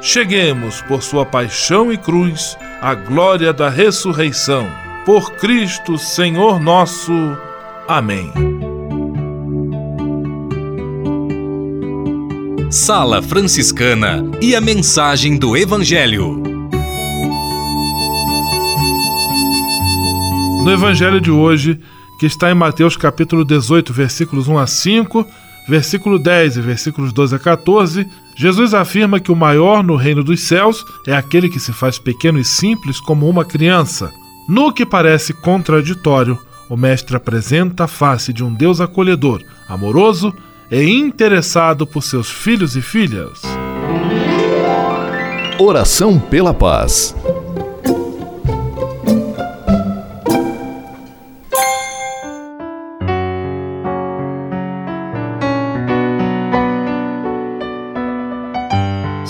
cheguemos, por sua paixão e cruz, à glória da ressurreição. Por Cristo, Senhor nosso. Amém. Sala Franciscana e a mensagem do Evangelho. No Evangelho de hoje, que está em Mateus capítulo 18, versículos 1 a 5, versículo 10 e versículos 12 a 14, Jesus afirma que o maior no reino dos céus é aquele que se faz pequeno e simples como uma criança. No que parece contraditório, o Mestre apresenta a face de um Deus acolhedor, amoroso e interessado por seus filhos e filhas. Oração pela paz.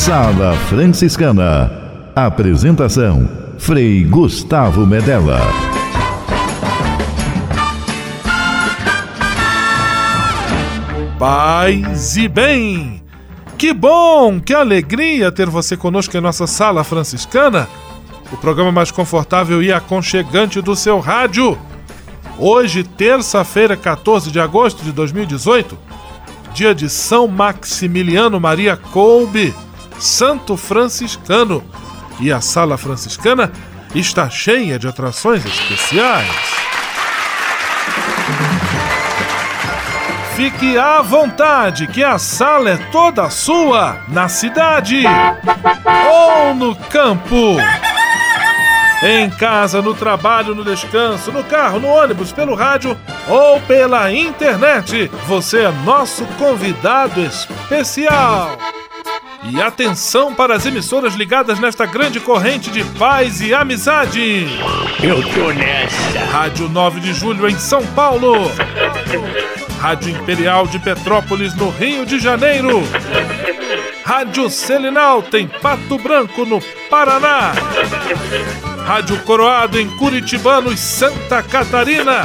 Sala Franciscana. Apresentação: Frei Gustavo Medella. Paz e bem! Que bom, que alegria ter você conosco em nossa Sala Franciscana, o programa mais confortável e aconchegante do seu rádio. Hoje, terça-feira, 14 de agosto de 2018, dia de São Maximiliano Maria Kolbe, santo franciscano. E a sala franciscana está cheia de atrações especiais. Fique à vontade, que a sala é toda sua, na cidade ou no campo. Em casa, no trabalho, no descanso, no carro, no ônibus, pelo rádio ou pela internet, você é nosso convidado especial. E atenção para as emissoras ligadas nesta grande corrente de paz e amizade. Eu tô nessa. Rádio 9 de Julho em São Paulo. Rádio Imperial de Petrópolis no Rio de Janeiro. Rádio Selinalta em Pato Branco no Paraná. Rádio Coroado em Curitibanos, Santa Catarina.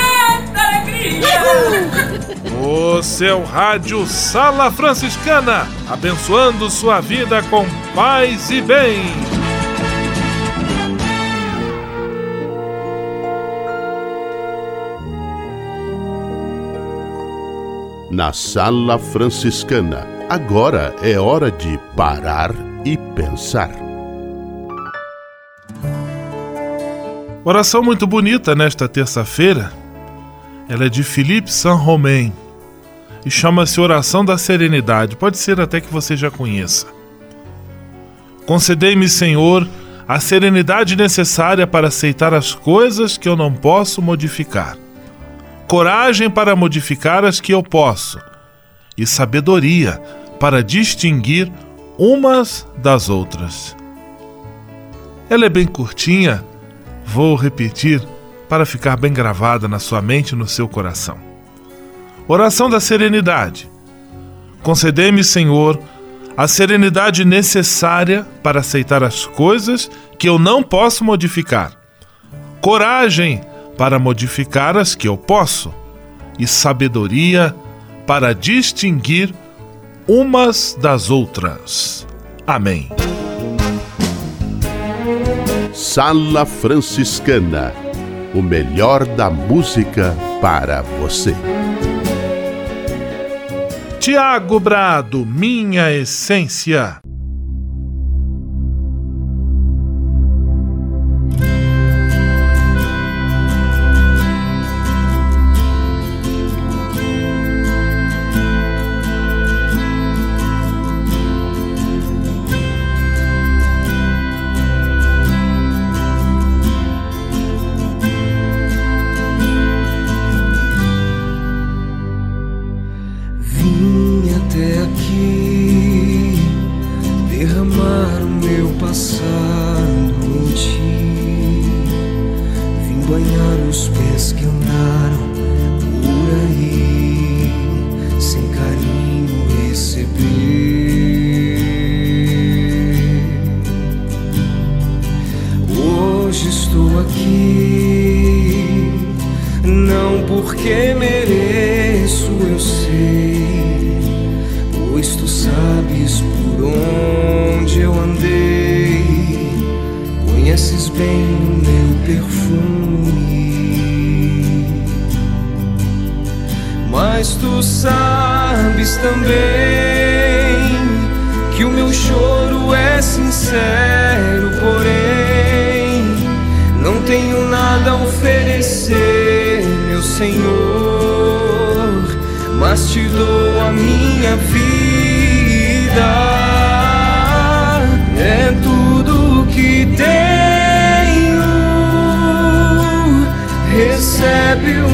O seu rádio Sala Franciscana, abençoando sua vida com paz e bem. Na Sala Franciscana, agora é hora de parar e pensar. Oração muito bonita nesta terça-feira. Ela é de Philippe Saint-Romain e chama-se Oração da Serenidade. Pode ser até que você já conheça. Concedei-me, Senhor, a serenidade necessária para aceitar as coisas que eu não posso modificar, coragem para modificar as que eu posso, e sabedoria para distinguir umas das outras. Ela é bem curtinha, vou repetir para ficar bem gravada na sua mente e no seu coração. Oração da serenidade. Concedei-me, Senhor, a serenidade necessária para aceitar as coisas que eu não posso modificar, coragem para modificar as que eu posso, e sabedoria para distinguir umas das outras. Amém. Sala Franciscana o melhor da música para você. Tiago Brado, minha essência. sabes também que o meu choro é sincero, porém não tenho nada a oferecer, meu Senhor, mas te dou a minha vida. É tudo que tenho, recebe o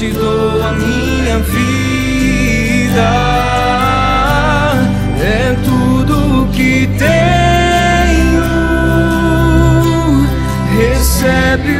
te dou a minha vida. É tudo que tenho, recebe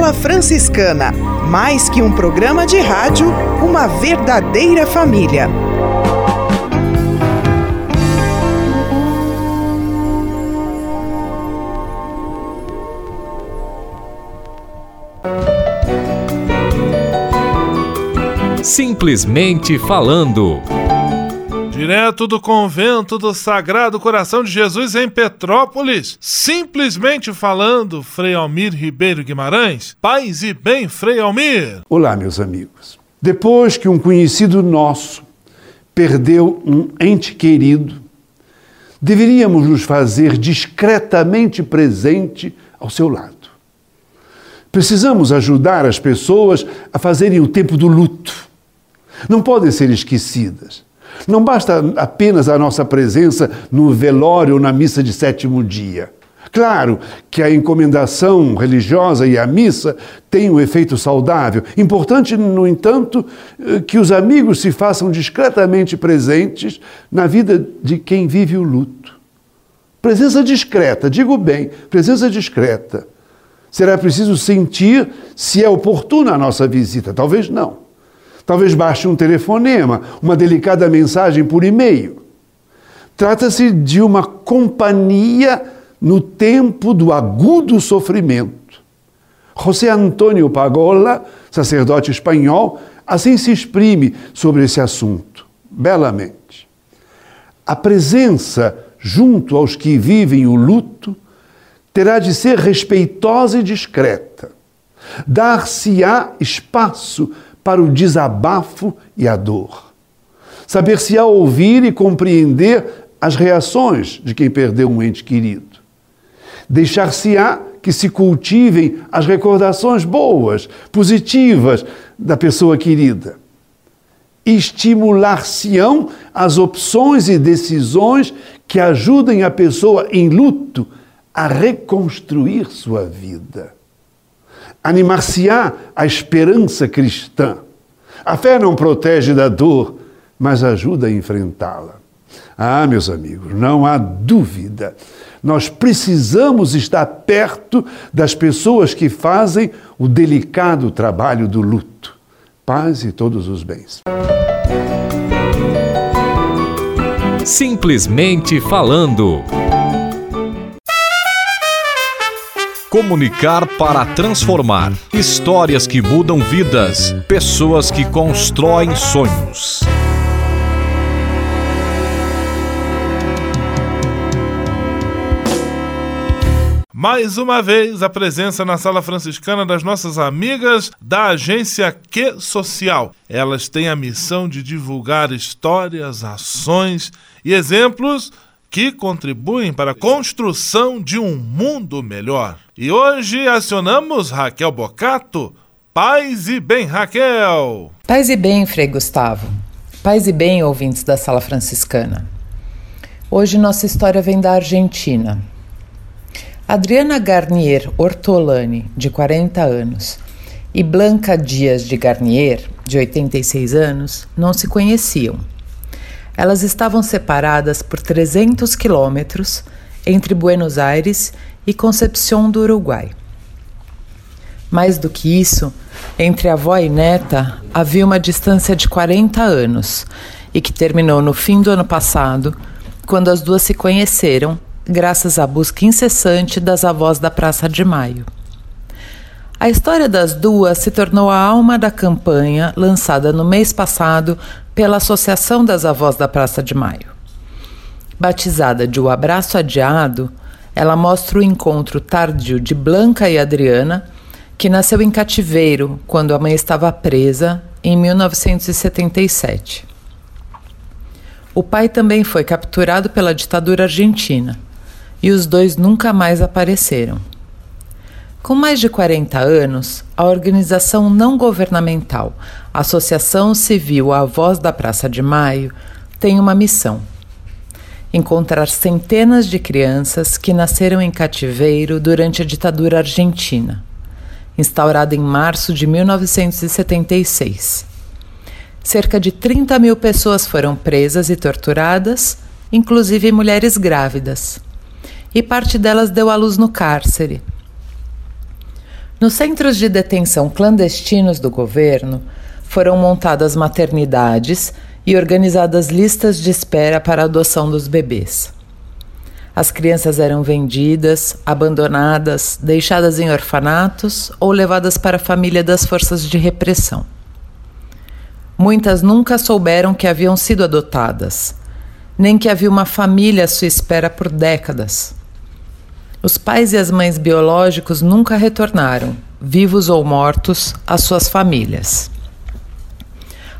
Sala Franciscana. Mais que um programa de rádio, uma verdadeira família. Simplesmente falando. Direto do convento do Sagrado Coração de Jesus em Petrópolis, simplesmente falando, Frei Almir Ribeiro Guimarães. Paz e bem, Frei Almir. Olá, meus amigos. Depois que um conhecido nosso perdeu um ente querido, deveríamos nos fazer discretamente presente ao seu lado. Precisamos ajudar as pessoas a fazerem o tempo do luto. Não podem ser esquecidas. Não basta apenas a nossa presença no velório ou na missa de sétimo dia. Claro que a encomendação religiosa e a missa têm um efeito saudável. Importante, no entanto, que os amigos se façam discretamente presentes na vida de quem vive o luto. Presença discreta, digo bem, presença discreta. Será preciso sentir se é oportuna a nossa visita. Talvez não. Talvez baste um telefonema, uma delicada mensagem por e-mail. Trata-se de uma companhia no tempo do agudo sofrimento. José Antônio Pagola, sacerdote espanhol, assim se exprime sobre esse assunto, belamente. A presença junto aos que vivem o luto terá de ser respeitosa e discreta. Dar-se-á espaço para o desabafo e a dor. Saber-se-á ouvir e compreender as reações de quem perdeu um ente querido. Deixar-se-á que se cultivem as recordações boas, positivas da pessoa querida. Estimular-se-ão as opções e decisões que ajudem a pessoa em luto a reconstruir sua vida. Animar-se-á a esperança cristã. A fé não protege da dor, mas ajuda a enfrentá-la. Ah, meus amigos, não há dúvida. Nós precisamos estar perto das pessoas que fazem o delicado trabalho do luto. Paz e todos os bens. Simplesmente falando. Comunicar para transformar. Histórias que mudam vidas. Pessoas que constroem sonhos. Mais uma vez, a presença na sala franciscana das nossas amigas da agência Que Social. Elas têm a missão de divulgar histórias, ações e exemplos que contribuem para a construção de um mundo melhor. E hoje acionamos Raquel Bocato. Paz e bem, Raquel! Paz e bem, Frei Gustavo. Paz e bem, ouvintes da Sala Franciscana. Hoje nossa história vem da Argentina. Adriana Garnier Ortolani, de 40 anos, e Blanca Dias de Garnier, de 86 anos, não se conheciam. Elas estavam separadas por 300 quilômetros entre Buenos Aires e Concepción do Uruguai. Mais do que isso, entre avó e neta havia uma distância de 40 anos e que terminou no fim do ano passado, quando as duas se conheceram graças à busca incessante das avós da Praça de Maio. A história das duas se tornou a alma da campanha lançada no mês passado pela Associação das Avós da Praça de Maio. Batizada de O Abraço Adiado, ela mostra o encontro tardio de Blanca e Adriana, que nasceu em cativeiro quando a mãe estava presa em 1977. O pai também foi capturado pela ditadura argentina e os dois nunca mais apareceram. Com mais de 40 anos, a organização não governamental Associação Civil A Voz da Praça de Maio tem uma missão: encontrar centenas de crianças que nasceram em cativeiro durante a ditadura argentina, instaurada em março de 1976. Cerca de 30 mil pessoas foram presas e torturadas, inclusive mulheres grávidas e parte delas deu à luz no cárcere. Nos centros de detenção clandestinos do governo foram montadas maternidades e organizadas listas de espera para a adoção dos bebês. As crianças eram vendidas, abandonadas, deixadas em orfanatos ou levadas para a família das forças de repressão. Muitas nunca souberam que haviam sido adotadas, nem que havia uma família à sua espera por décadas. Os pais e as mães biológicos nunca retornaram, vivos ou mortos, às suas famílias.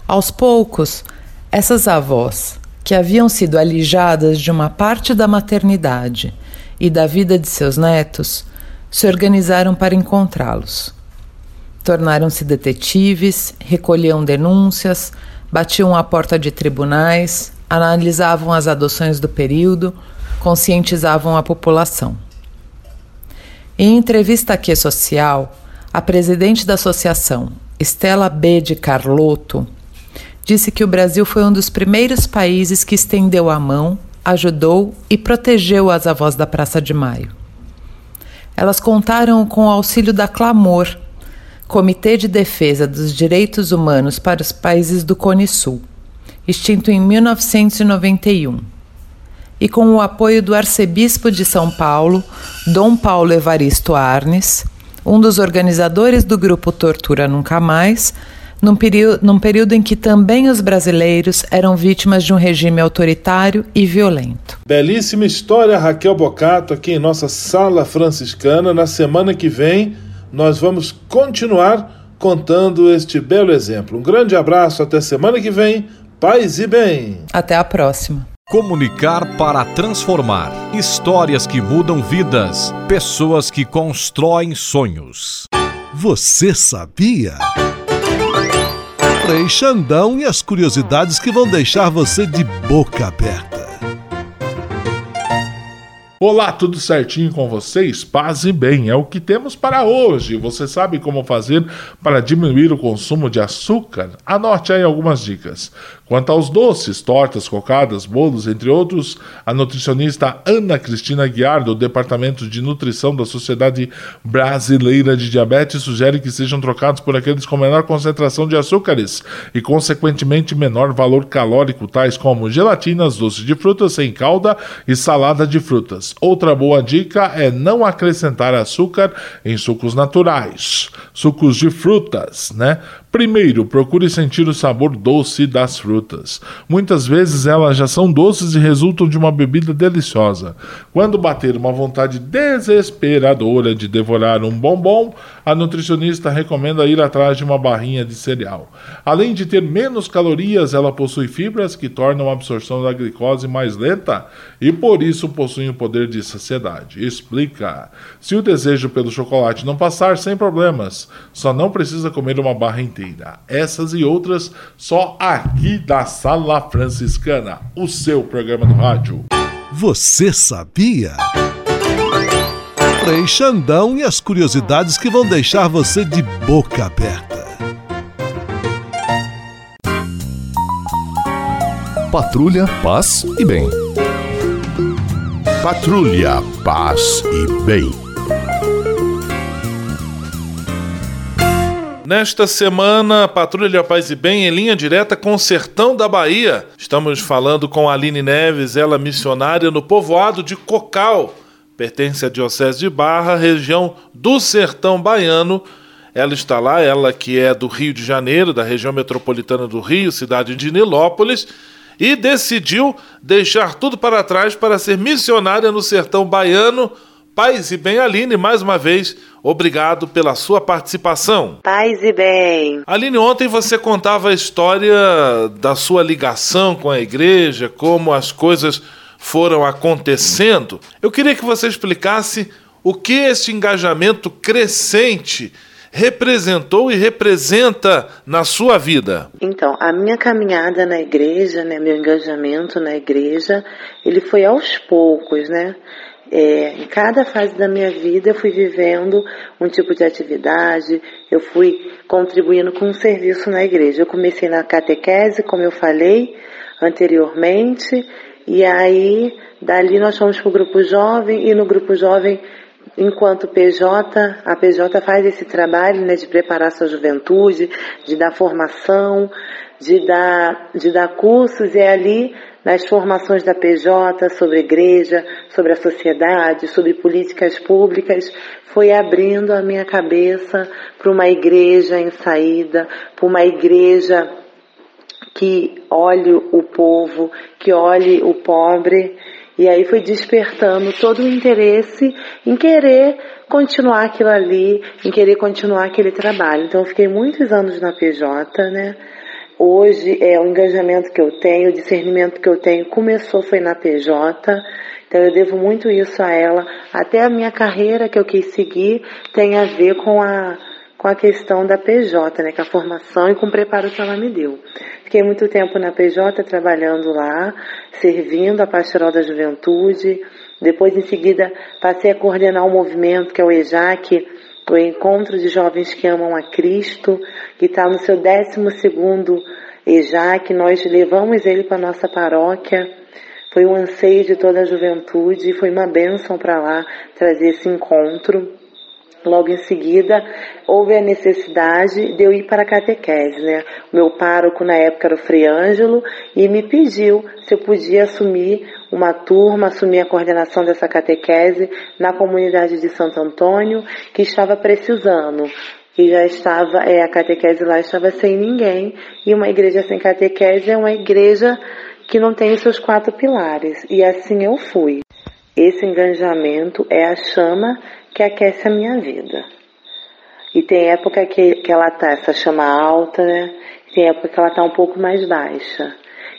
Aos poucos, essas avós, que haviam sido alijadas de uma parte da maternidade e da vida de seus netos, se organizaram para encontrá-los. Tornaram-se detetives, recolhiam denúncias, batiam à porta de tribunais, analisavam as adoções do período, conscientizavam a população. Em entrevista aqui social, a presidente da associação, Estela B. de Carlotto, disse que o Brasil foi um dos primeiros países que estendeu a mão, ajudou e protegeu as avós da Praça de Maio. Elas contaram com o auxílio da Clamor, Comitê de Defesa dos Direitos Humanos para os Países do Cone Sul, extinto em 1991 e com o apoio do arcebispo de São Paulo, Dom Paulo Evaristo Arnes, um dos organizadores do grupo Tortura Nunca Mais, num período, num período em que também os brasileiros eram vítimas de um regime autoritário e violento. Belíssima história, Raquel Bocato, aqui em nossa sala franciscana. Na semana que vem, nós vamos continuar contando este belo exemplo. Um grande abraço, até semana que vem. Paz e bem. Até a próxima. Comunicar para transformar. Histórias que mudam vidas. Pessoas que constroem sonhos. Você sabia? Frei Xandão e as curiosidades que vão deixar você de boca aberta. Olá, tudo certinho com vocês? Paz e bem, é o que temos para hoje. Você sabe como fazer para diminuir o consumo de açúcar? Anote aí algumas dicas. Quanto aos doces, tortas, cocadas, bolos, entre outros, a nutricionista Ana Cristina Guiar, do Departamento de Nutrição da Sociedade Brasileira de Diabetes, sugere que sejam trocados por aqueles com menor concentração de açúcares e, consequentemente, menor valor calórico, tais como gelatinas, doces de frutas sem calda e salada de frutas. Outra boa dica é não acrescentar açúcar em sucos naturais, sucos de frutas, né? Primeiro, procure sentir o sabor doce das frutas. Muitas vezes elas já são doces e resultam de uma bebida deliciosa. Quando bater uma vontade desesperadora de devorar um bombom, a nutricionista recomenda ir atrás de uma barrinha de cereal. Além de ter menos calorias, ela possui fibras que tornam a absorção da glicose mais lenta e por isso possui um poder de saciedade. Explica. Se o desejo pelo chocolate não passar, sem problemas. Só não precisa comer uma barra inteira inteira. Essas e outras só aqui da Sala Franciscana, o seu programa do rádio. Você sabia? Frei Xandão e as curiosidades que vão deixar você de boca aberta. Patrulha, paz e bem. Patrulha, paz e bem. Nesta semana, Patrulha Paz e Bem em linha direta com o Sertão da Bahia. Estamos falando com Aline Neves, ela missionária no povoado de Cocal. Pertence à Diocese de Barra, região do Sertão Baiano. Ela está lá, ela que é do Rio de Janeiro, da região metropolitana do Rio, cidade de Nilópolis, e decidiu deixar tudo para trás para ser missionária no Sertão Baiano Paz e bem, Aline, mais uma vez, obrigado pela sua participação. Paz e bem. Aline, ontem você contava a história da sua ligação com a igreja, como as coisas foram acontecendo. Eu queria que você explicasse o que esse engajamento crescente representou e representa na sua vida? Então, a minha caminhada na igreja, né, meu engajamento na igreja, ele foi aos poucos, né? É, em cada fase da minha vida eu fui vivendo um tipo de atividade, eu fui contribuindo com um serviço na igreja. Eu comecei na catequese, como eu falei anteriormente, e aí dali nós fomos para o grupo jovem, e no grupo jovem, enquanto PJ, a PJ faz esse trabalho né, de preparar sua juventude, de dar formação, de dar, de dar cursos, e ali nas formações da PJ sobre igreja, sobre a sociedade, sobre políticas públicas, foi abrindo a minha cabeça para uma igreja em saída, para uma igreja que olhe o povo, que olhe o pobre, e aí foi despertando todo o interesse em querer continuar aquilo ali, em querer continuar aquele trabalho. Então eu fiquei muitos anos na PJ, né? Hoje é o engajamento que eu tenho, o discernimento que eu tenho começou foi na PJ, então eu devo muito isso a ela. Até a minha carreira que eu quis seguir tem a ver com a com a questão da PJ, né, com a formação e com o preparo que ela me deu. Fiquei muito tempo na PJ trabalhando lá, servindo a Pastoral da Juventude. Depois, em seguida, passei a coordenar um movimento que é o EJAC, o Encontro de Jovens que Amam a Cristo, que está no seu 12 EJAC, nós levamos ele para nossa paróquia. Foi um anseio de toda a juventude, foi uma bênção para lá trazer esse encontro. Logo em seguida, houve a necessidade de eu ir para a catequese, né? O meu pároco na época era o Frei Ângelo e me pediu se eu podia assumir uma turma, assumir a coordenação dessa catequese na comunidade de Santo Antônio, que estava precisando, que já estava, é, a catequese lá estava sem ninguém, e uma igreja sem catequese é uma igreja que não tem os seus quatro pilares. E assim eu fui. Esse engajamento é a chama que aquece a minha vida. E tem época que, que ela tá essa chama alta, né? Tem época que ela tá um pouco mais baixa.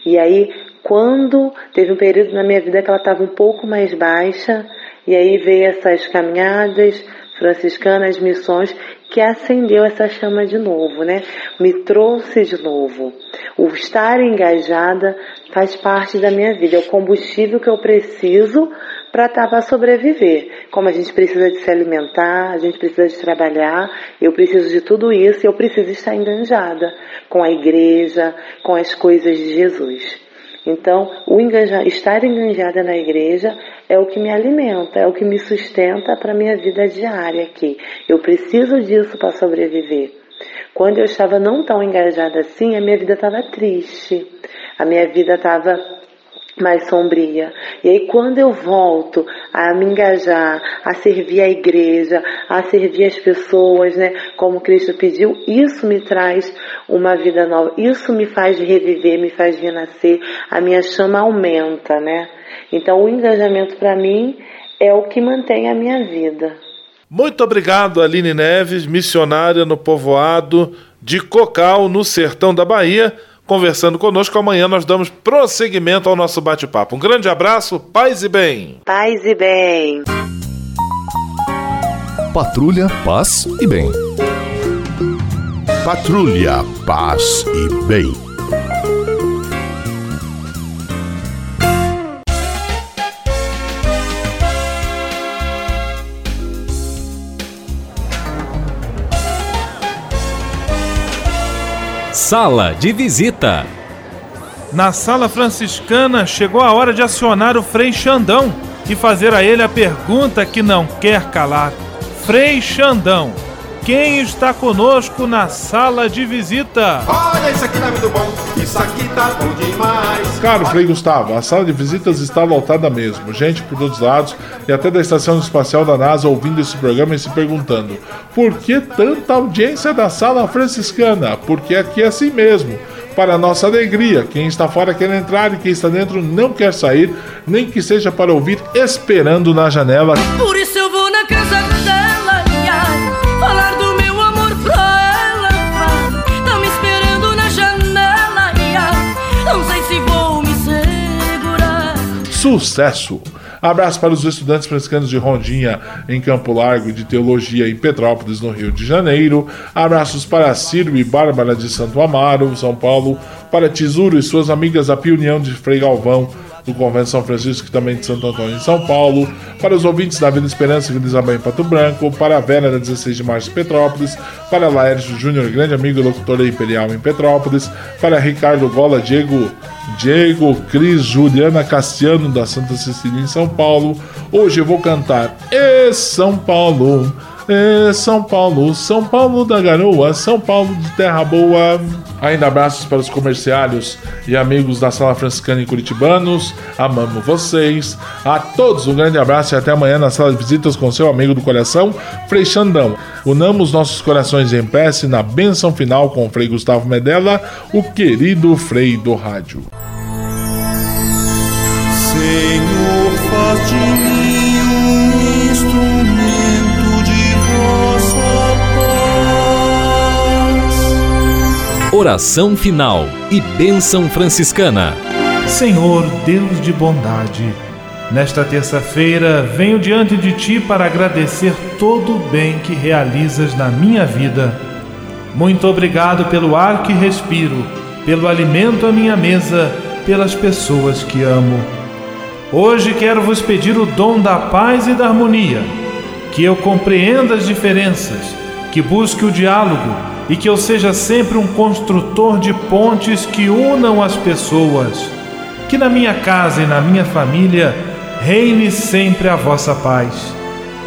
E aí, quando teve um período na minha vida que ela estava um pouco mais baixa, e aí veio essas caminhadas franciscanas, missões, que acendeu essa chama de novo, né? Me trouxe de novo. O estar engajada faz parte da minha vida, é o combustível que eu preciso para tá, para sobreviver. Como a gente precisa de se alimentar, a gente precisa de trabalhar, eu preciso de tudo isso e eu preciso estar enganjada com a igreja, com as coisas de Jesus. Então, o enganja, estar enganjada na igreja é o que me alimenta, é o que me sustenta para a minha vida diária aqui. Eu preciso disso para sobreviver. Quando eu estava não tão engajada assim, a minha vida estava triste, a minha vida estava mais sombria. E aí quando eu volto a me engajar, a servir a igreja, a servir as pessoas, né, como Cristo pediu, isso me traz uma vida nova. Isso me faz reviver, me faz renascer. A minha chama aumenta, né? Então o engajamento para mim é o que mantém a minha vida. Muito obrigado, Aline Neves, missionária no povoado de Cocal, no sertão da Bahia, conversando conosco. Amanhã nós damos prosseguimento ao nosso bate-papo. Um grande abraço, paz e bem. Paz e bem. Patrulha, paz e bem. Patrulha, paz e bem. Sala de visita. Na sala franciscana chegou a hora de acionar o Frei Xandão e fazer a ele a pergunta que não quer calar. Frei Xandão, quem está conosco na sala de visita? Olha, isso aqui tá muito bom, isso aqui tá bom demais. Caro Frei Gustavo, a sala de visitas está lotada mesmo. Gente por todos os lados e até da Estação Espacial da NASA ouvindo esse programa e se perguntando: por que tanta audiência da sala franciscana? Porque aqui é assim mesmo. Para nossa alegria, quem está fora quer entrar e quem está dentro não quer sair, nem que seja para ouvir esperando na janela. Por isso eu vou na casa dela, Sucesso! Abraço para os estudantes franciscanos de Rondinha, em Campo Largo, de Teologia em Petrópolis, no Rio de Janeiro. Abraços para Ciro e Bárbara de Santo Amaro, São Paulo. Para Tesouro e suas amigas da Piunião de Frei Galvão, do Convento São Francisco, que também de Santo Antônio em São Paulo, para os ouvintes da Vila Esperança, Vila Isabel em Pato Branco, para a Vera da 16 de Março em Petrópolis, para Laércio Júnior, grande amigo e locutor da Imperial em Petrópolis, para Ricardo Gola, Diego, Diego, Cris, Juliana Cassiano da Santa Cecília em São Paulo. Hoje eu vou cantar E São Paulo. É São Paulo, São Paulo da Garoa, São Paulo de Terra Boa. Ainda abraços para os comerciários e amigos da Sala Franciscana em Curitibanos. Amamos vocês. A todos um grande abraço e até amanhã na sala de visitas com seu amigo do coração, Frei Xandão. Unamos nossos corações em prece na bênção final com o Frei Gustavo Medella, o querido Frei do Rádio. Senhor, faz de mim Oração final e bênção franciscana. Senhor, Deus de bondade, nesta terça-feira venho diante de Ti para agradecer todo o bem que realizas na minha vida. Muito obrigado pelo ar que respiro, pelo alimento à minha mesa, pelas pessoas que amo. Hoje quero vos pedir o dom da paz e da harmonia, que eu compreenda as diferenças, que busque o diálogo e que eu seja sempre um construtor de pontes que unam as pessoas. Que na minha casa e na minha família reine sempre a vossa paz.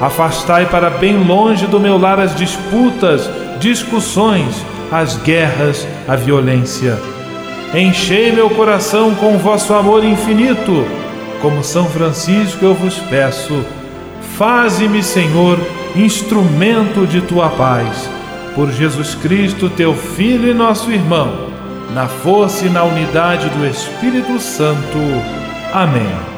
Afastai para bem longe do meu lar as disputas, discussões, as guerras, a violência. Enchei meu coração com o vosso amor infinito. Como São Francisco eu vos peço, faze-me, Senhor, instrumento de tua paz. Por Jesus Cristo, teu Filho e nosso irmão, na força e na unidade do Espírito Santo. Amém.